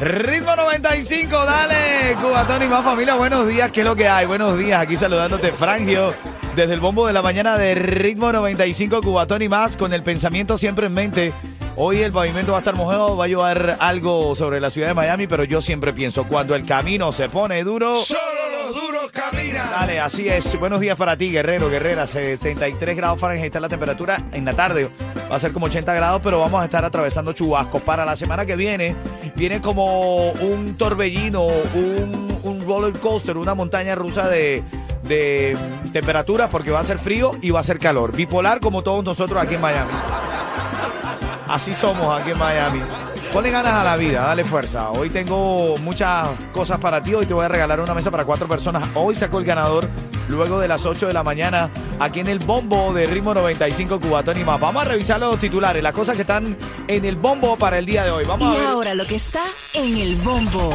Ritmo 95, dale, Cubatón y más familia, buenos días, ¿qué es lo que hay? Buenos días, aquí saludándote Frangio, desde el bombo de la mañana de Ritmo 95, Cubatón y más, con el pensamiento siempre en mente. Hoy el pavimento va a estar mojado, va a llevar algo sobre la ciudad de Miami, pero yo siempre pienso, cuando el camino se pone duro... Solo los duros caminan. Dale, así es. Buenos días para ti, guerrero, guerrera. 73 grados Fahrenheit está la temperatura en la tarde. Va a ser como 80 grados, pero vamos a estar atravesando chubascos. Para la semana que viene, viene como un torbellino, un, roller coaster, una montaña rusa de, de temperatura, porque va a ser frío y va a ser calor. Bipolar como todos nosotros aquí en Miami. Así somos aquí en Miami. Ponle ganas a la vida, dale fuerza. Hoy tengo muchas cosas para ti. Hoy te voy a regalar una mesa para cuatro personas. Hoy sacó el ganador luego de las 8 de la mañana aquí en el bombo de Ritmo 95 Cubatón y más. Vamos a revisar los titulares, las cosas que están en el bombo para el día de hoy. Vamos a Y ver. ahora lo que está en el bombo.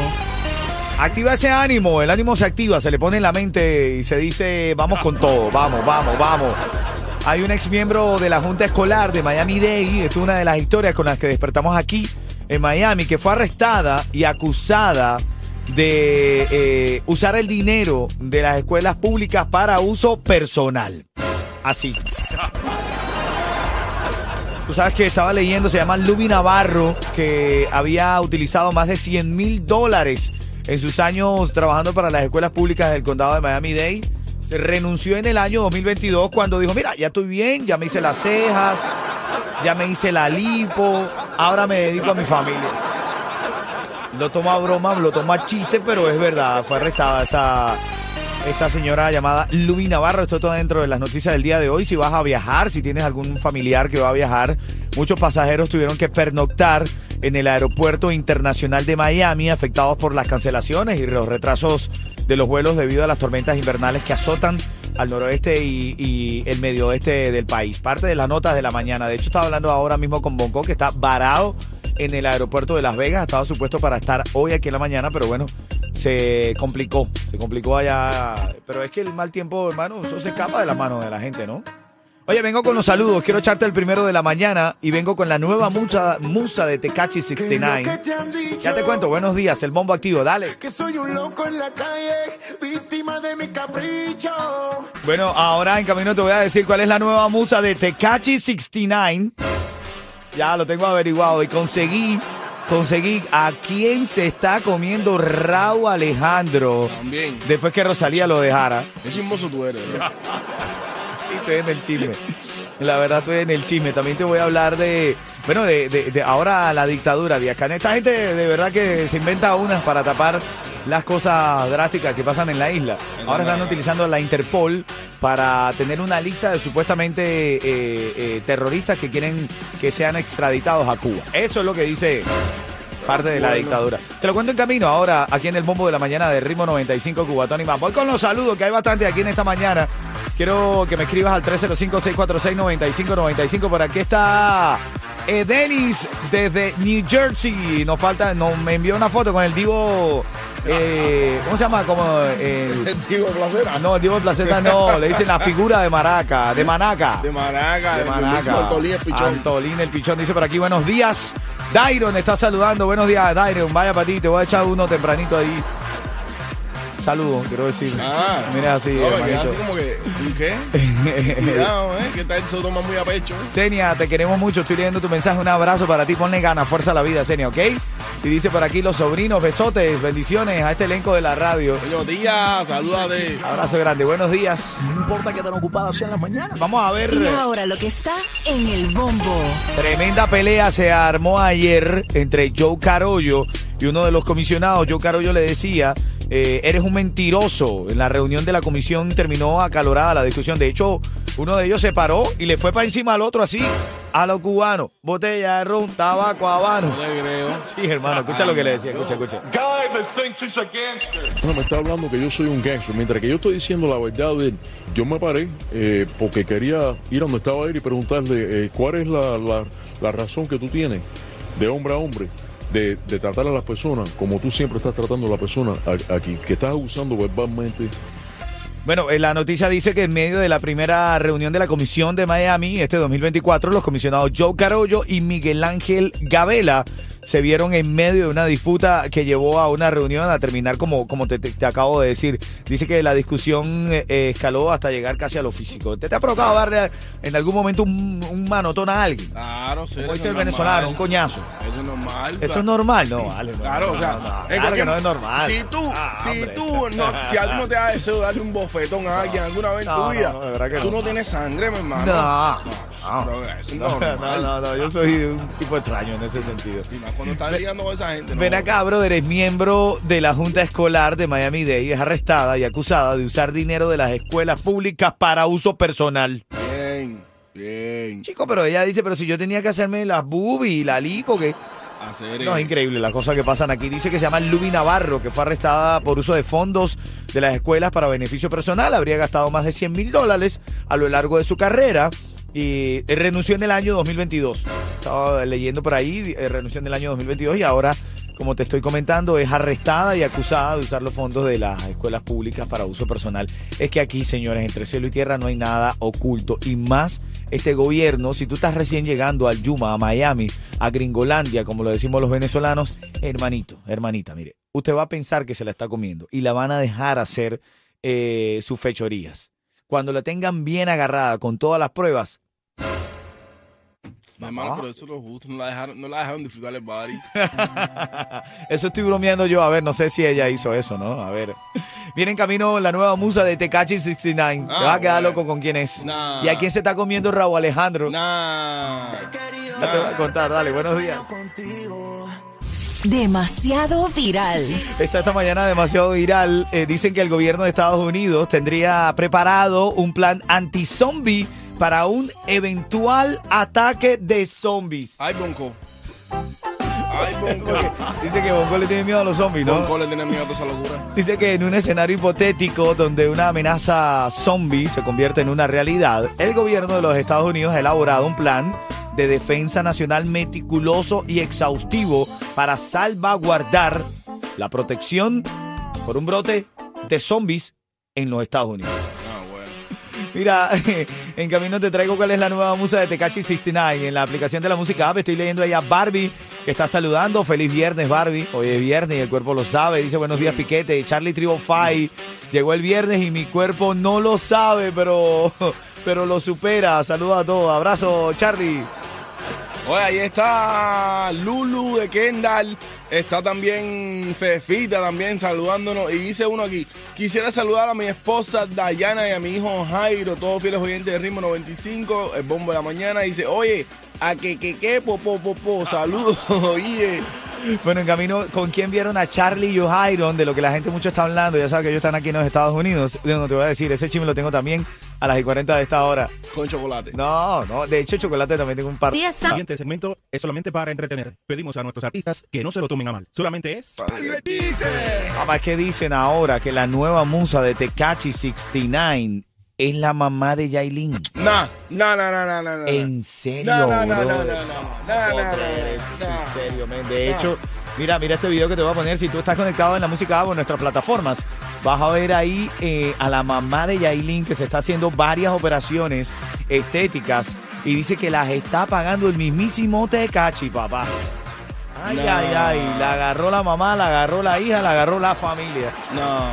Activa ese ánimo, el ánimo se activa, se le pone en la mente y se dice, vamos con todo, vamos, vamos, vamos. Hay un ex miembro de la Junta Escolar de Miami Dade, es una de las historias con las que despertamos aquí en Miami, que fue arrestada y acusada de eh, usar el dinero de las escuelas públicas para uso personal. Así. Tú sabes que estaba leyendo, se llama Luby Navarro, que había utilizado más de 100 mil dólares en sus años trabajando para las escuelas públicas del condado de Miami-Dade. Renunció en el año 2022 cuando dijo, mira, ya estoy bien, ya me hice las cejas, ya me hice la lipo, ahora me dedico a mi familia. Lo toma broma, lo toma chiste, pero es verdad, fue arrestada esta, esta señora llamada Luby Navarro. Esto todo dentro de las noticias del día de hoy. Si vas a viajar, si tienes algún familiar que va a viajar, muchos pasajeros tuvieron que pernoctar en el aeropuerto internacional de Miami, afectados por las cancelaciones y los retrasos de los vuelos debido a las tormentas invernales que azotan al noroeste y, y el medio oeste del país. Parte de las notas de la mañana. De hecho, estaba hablando ahora mismo con Bonco, que está varado en el aeropuerto de Las Vegas. Estaba supuesto para estar hoy aquí en la mañana, pero bueno, se complicó. Se complicó allá. Pero es que el mal tiempo, hermano, eso se escapa de las manos de la gente, ¿no? Oye, vengo con los saludos. Quiero echarte el primero de la mañana y vengo con la nueva musa, musa de Tecachi 69. Ya te cuento, buenos días, el bombo activo, dale. Que soy un loco en la calle, víctima de mi capricho. Bueno, ahora en camino te voy a decir cuál es la nueva musa de Tecachi 69. Ya lo tengo averiguado y conseguí, conseguí a quién se está comiendo Raúl Alejandro También. después que Rosalía lo dejara. Qué chismoso tú eres, ¿no? Sí, estoy en el chisme. La verdad estoy en el chisme. También te voy a hablar de, bueno, de, de- de ahora la dictadura de acá. Esta gente de verdad que se inventa unas para tapar las cosas drásticas que pasan en la isla. Ahora están utilizando la Interpol para tener una lista de supuestamente eh, eh, terroristas que quieren que sean extraditados a Cuba. Eso es lo que dice parte de la Bueno. dictadura. Te lo cuento en camino ahora, aquí en el bombo de la mañana de Ritmo 95 Cubatón y más. Voy con los saludos, que hay bastante aquí en esta mañana. Quiero que me escribas al 305-646-9595. Por aquí está Dennis desde New Jersey. Nos falta, nos, me envió una foto con el divo. Eh, ¿Cómo se llama? Como el. El tío Placera. No, el divo de Placeta no, le dicen la figura de Maraca, de Manaca. De Manaca, De de Manaca. Antolín el pichón. Antolín el pichón dice por aquí, buenos días. Dairon está saludando, buenos días, Dairon. Vaya para ti, te voy a echar uno tempranito ahí. Saludos, quiero decir. Ah. Mira así, No, hermanito. así como que, ¿y ¿qué? Cuidado, ¿eh? Que tal se toma muy a pecho. Senia, te queremos mucho. Estoy leyendo tu mensaje. Un abrazo para ti. Ponle ganas, fuerza a la vida, Senia, ¿ok? Y dice por aquí los sobrinos, besotes, bendiciones a este elenco de la radio. Buenos días, salúdate. Abrazo grande, buenos días. No importa que tan ocupadas sean las mañanas. Vamos a ver. Y ahora lo que está en el bombo. Tremenda pelea se armó ayer entre Joe Carollo y uno de los comisionados. Joe Carollo le decía, eh, eres un mentiroso. En la reunión de la comisión terminó acalorada la discusión. De hecho, uno de ellos se paró y le fue para encima al otro así, a los cubanos, botella de ron, tabaco habano. No le creo. Sí, hermano, escucha lo que le decía, escucha, escucha. Guy that thinks he's a gangster. No, me está hablando que yo soy un gangster. Mientras que yo estoy diciendo la verdad de él, yo me paré eh, porque quería ir a donde estaba él y preguntarle eh, cuál es la, la- la razón que tú tienes de hombre a hombre de, tratar a las personas como tú siempre estás tratando a la persona aquí, que estás abusando verbalmente. Bueno, eh, la noticia dice que en medio de la primera reunión de la Comisión de Miami, este 2024, los comisionados Joe Carollo y Miguel Ángel Gabela se vieron en medio de una disputa que llevó a una reunión a terminar como, como te, te- te acabo de decir. Dice que la discusión eh, eh, escaló hasta llegar casi a lo físico. ¿Te, te ha provocado darle en algún momento un, un manotón a alguien? Claro, sí. Como dice el venezolano, un coñazo. Eso es normal. ¿Eso es normal? No, vale. no, Claro, no, o sea, no, claro que no es normal. Si tú, Ah, si hombre. tú, no, si a ti no te da deseo darle un bofetón a alguien alguna vez en tu vida, tú no. tienes sangre, mi hermano. No, No, no, no, no, no, yo soy un tipo extraño en ese sentido. Y más cuando estás lidiando con esa gente. Ven no. acá, brother, es miembro de la Junta Escolar de Miami-Dade, es arrestada y acusada de usar dinero de las escuelas públicas para uso personal. Bien, bien. Chico, pero ella dice, pero si yo tenía que hacerme las boobies y la lipo, que... Hacer No, es eh, increíble las cosas que pasan aquí. Dice que se llama Luby Navarro, que fue arrestada por uso de fondos de las escuelas para beneficio personal. Habría gastado más de 100 mil dólares a lo largo de su carrera y eh, renunció en el año 2022. Estaba leyendo por ahí, eh, renunció en el año 2022 y ahora, como te estoy comentando, es arrestada y acusada de usar los fondos de las escuelas públicas para uso personal. Es que aquí, señores, entre cielo y tierra no hay nada oculto y más este gobierno, si tú estás recién llegando al Yuma, a Miami, a Gringolandia, como lo decimos los venezolanos, hermanito, hermanita, mire, usted va a pensar que se la está comiendo y la van a dejar hacer eh, sus fechorías. Cuando la tengan bien agarrada con todas las pruebas, Mi hermano, pero eso es lo justo. No la dejaron, no la dejaron disfrutar el body. eso estoy bromeando yo, a ver, no sé si ella hizo eso, ¿no? A ver. Viene en camino la nueva musa de Tecachi 69. Te Ah, vas a quedar loco con quién es. Nah. ¿Y a quién se está comiendo Raúl Alejandro? Nah. Ya te voy a contar, dale, buenos días. Demasiado viral. Está esta mañana demasiado viral. Eh, dicen que el gobierno de Estados Unidos tendría preparado un plan anti-zombie para un eventual ataque de zombies. Ay, Bonco. Ay, Bonco. Dice que Bongo le tiene miedo a los zombies, ¿no? Bonco le tiene miedo a toda esa locura. Dice que en un escenario hipotético donde una amenaza zombie se convierte en una realidad, el gobierno de los Estados Unidos ha elaborado un plan de defensa nacional meticuloso y exhaustivo para salvaguardar la protección por un brote de zombies en los Estados Unidos. Mira, en camino te traigo cuál es la nueva musa de Tecachi 69. En la aplicación de la música app estoy leyendo ella Barbie, que está saludando. Feliz viernes, Barbie. Hoy es viernes y el cuerpo lo sabe. Dice buenos días, Piquete. Charlie Tribo Five. Llegó el viernes y mi cuerpo no lo sabe, pero, pero lo supera. Saludos a todos. Abrazo, Charlie. Oye, ahí está Lulu de Kendall. Está también Fefita también saludándonos. Y dice uno aquí, quisiera saludar a mi esposa Dayana y a mi hijo Jairo, todos fieles oyentes de Ritmo 95, el bombo de la mañana. Dice, oye, a que que que po po po saludos, oye. Bueno, en camino, ¿con quién vieron a Charlie y O'Hairon? De lo que la gente mucho está hablando. Ya sabes que ellos están aquí en los Estados Unidos. No te voy a decir, ese chisme lo tengo también a las y 40 de esta hora. Con chocolate. No, no. De hecho, chocolate también tengo un par. El siguiente segmento es solamente para entretener. Pedimos a nuestros artistas que no se lo tomen a mal. Solamente es... Mamá, ¿qué dicen ahora? Que la nueva musa de Tecachi 69 es la mamá de Yailin. Nah. En serio, No, no, no, bro? no, no, no, no, no, no, no. En serio. De hecho, mira, mira este video que te voy a poner. Si tú estás conectado en la música o en nuestras plataformas, vas a ver ahí eh, a la mamá de Yailin que se está haciendo varias operaciones estéticas y dice que las está pagando el mismísimo Tecachi, papá. Ay, No. ay, ay. La agarró la mamá, la agarró la hija, la agarró la familia. No,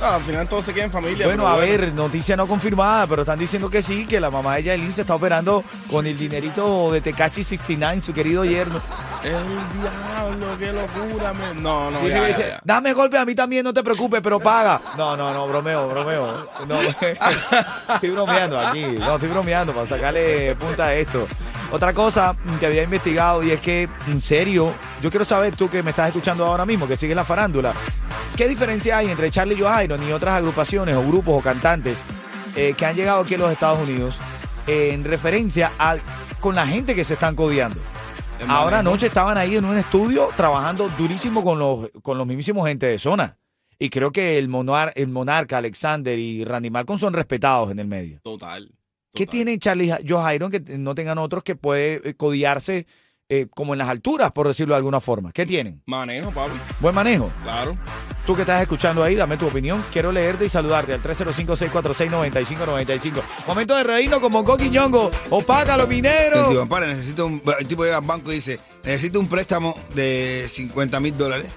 no, al final todos se quedan en familia. Bueno, a ver, noticia no confirmada, pero están diciendo que sí, que la mamá de Yailin se está operando con el dinerito de Tecachi 69, su querido yerno. El diablo, qué locura, men. No, no, ya, dice, ya. dame golpe a mí también, no te preocupes, pero paga. No, no, no, bromeo, bromeo. No, estoy bromeando aquí. No, estoy bromeando para sacarle punta a esto. Otra cosa que había investigado y es que, en serio, yo quiero saber tú que me estás escuchando ahora mismo, que sigues la farándula, ¿qué diferencia hay entre Charlie Johairon y otras agrupaciones o grupos o cantantes eh, que han llegado aquí a los Estados Unidos en referencia a con la gente que se están codiando. Ahora anoche estaban ahí en un estudio trabajando durísimo con los, con los mismísimos gente de zona. Y creo que el, monar- el monarca, Alexander y Randy Malcolm son respetados en el medio. Total. ¿Qué tiene Charlie Ja- Joe Iron que no tengan otros que puede eh, codiarse eh, como en las alturas, por decirlo de alguna forma? ¿Qué tienen? Manejo, papi. Buen manejo. Claro. Tú que estás escuchando ahí, dame tu opinión. Quiero leerte y saludarte al 305-646-9595. Momento de reírnos como Coqui Ñongo. Opaca, los El mineros. tipo, "Padre, necesito un, el tipo llega al banco y dice, necesito un préstamo de 50 mil dólares.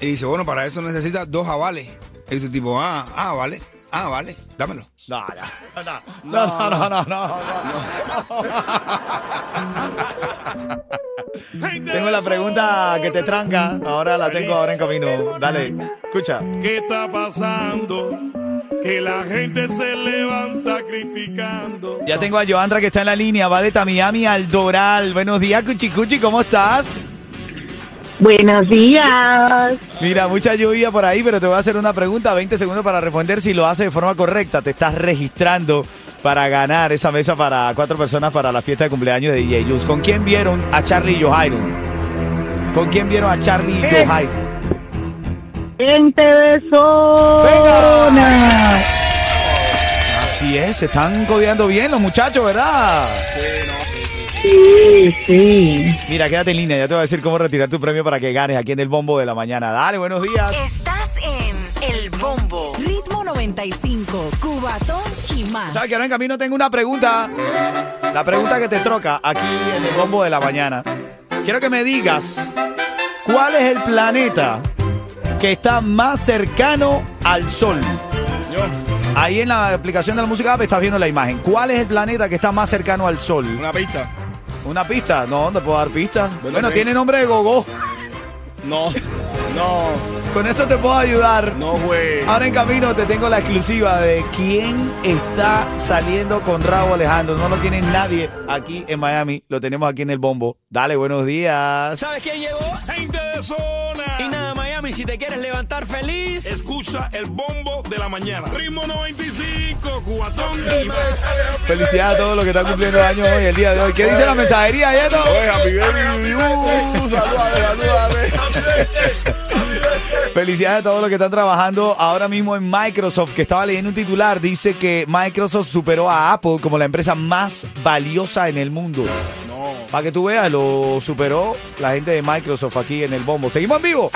Y dice, bueno, para eso necesitas dos avales. Y dice el tipo, ah, ah, vale, ah, vale, dámelo. No, no, no, no, no, no, no. Tengo la pregunta que te tranca. Ahora la tengo ahora en camino. Dale, escucha. ¿Qué está pasando? Que la gente se levanta criticando. Ya tengo a Joandra que está en la línea. Va de Tamiami al Doral. Buenos días, Cuchicuchi. ¿Cómo estás? Buenos días. Mira, mucha lluvia por ahí, pero te voy a hacer una pregunta, 20 segundos para responder si lo haces de forma correcta. Te estás registrando para ganar esa mesa para cuatro personas para la fiesta de cumpleaños de DJ Luz. ¿Con quién vieron a Charlie y Johairun? ¿Con quién vieron a Charlie y Eh. Johairun? Gente de zona. Así es, se están codeando bien los muchachos, ¿verdad? Sí, sí. Mira, quédate en línea, ya te voy a decir cómo retirar tu premio para que ganes aquí en el bombo de la mañana. Dale, buenos días. Estás en El Bombo. Ritmo 95, Cubatón y más. ¿Sabes que ahora en camino tengo una pregunta? La pregunta que te troca aquí en el bombo de la mañana. Quiero que me digas cuál es el planeta que está más cercano al Sol. Ahí en la aplicación de la música app estás viendo la imagen. ¿Cuál es el planeta que está más cercano al Sol? Una pista. ¿Una pista? No, no puedo dar pista. Bueno, Bueno, tiene nombre de Gogó. No. No. Con eso te puedo ayudar. No, güey. Ahora en camino te tengo la exclusiva de quién está saliendo con Raúl Alejandro. No lo tiene nadie aquí en Miami. Lo tenemos aquí en el bombo. Dale, buenos días. ¿Sabes quién llegó? Gente de zona. Y nada, Miami, si te quieres levantar feliz. Escucha el bombo de la mañana. Ritmo 95, cubatón y más. Felicidades a todos los que están cumpliendo años hoy, el día de hoy. ¿Qué dice la mensajería, Yeto? Oye, happy baby. Saludale, saludale. Felicidades a todos los que están trabajando ahora mismo en Microsoft, que estaba leyendo un titular. Dice que Microsoft superó a Apple como la empresa más valiosa en el mundo. No. Para que tú veas, lo superó la gente de Microsoft aquí en el bombo. Seguimos en vivo.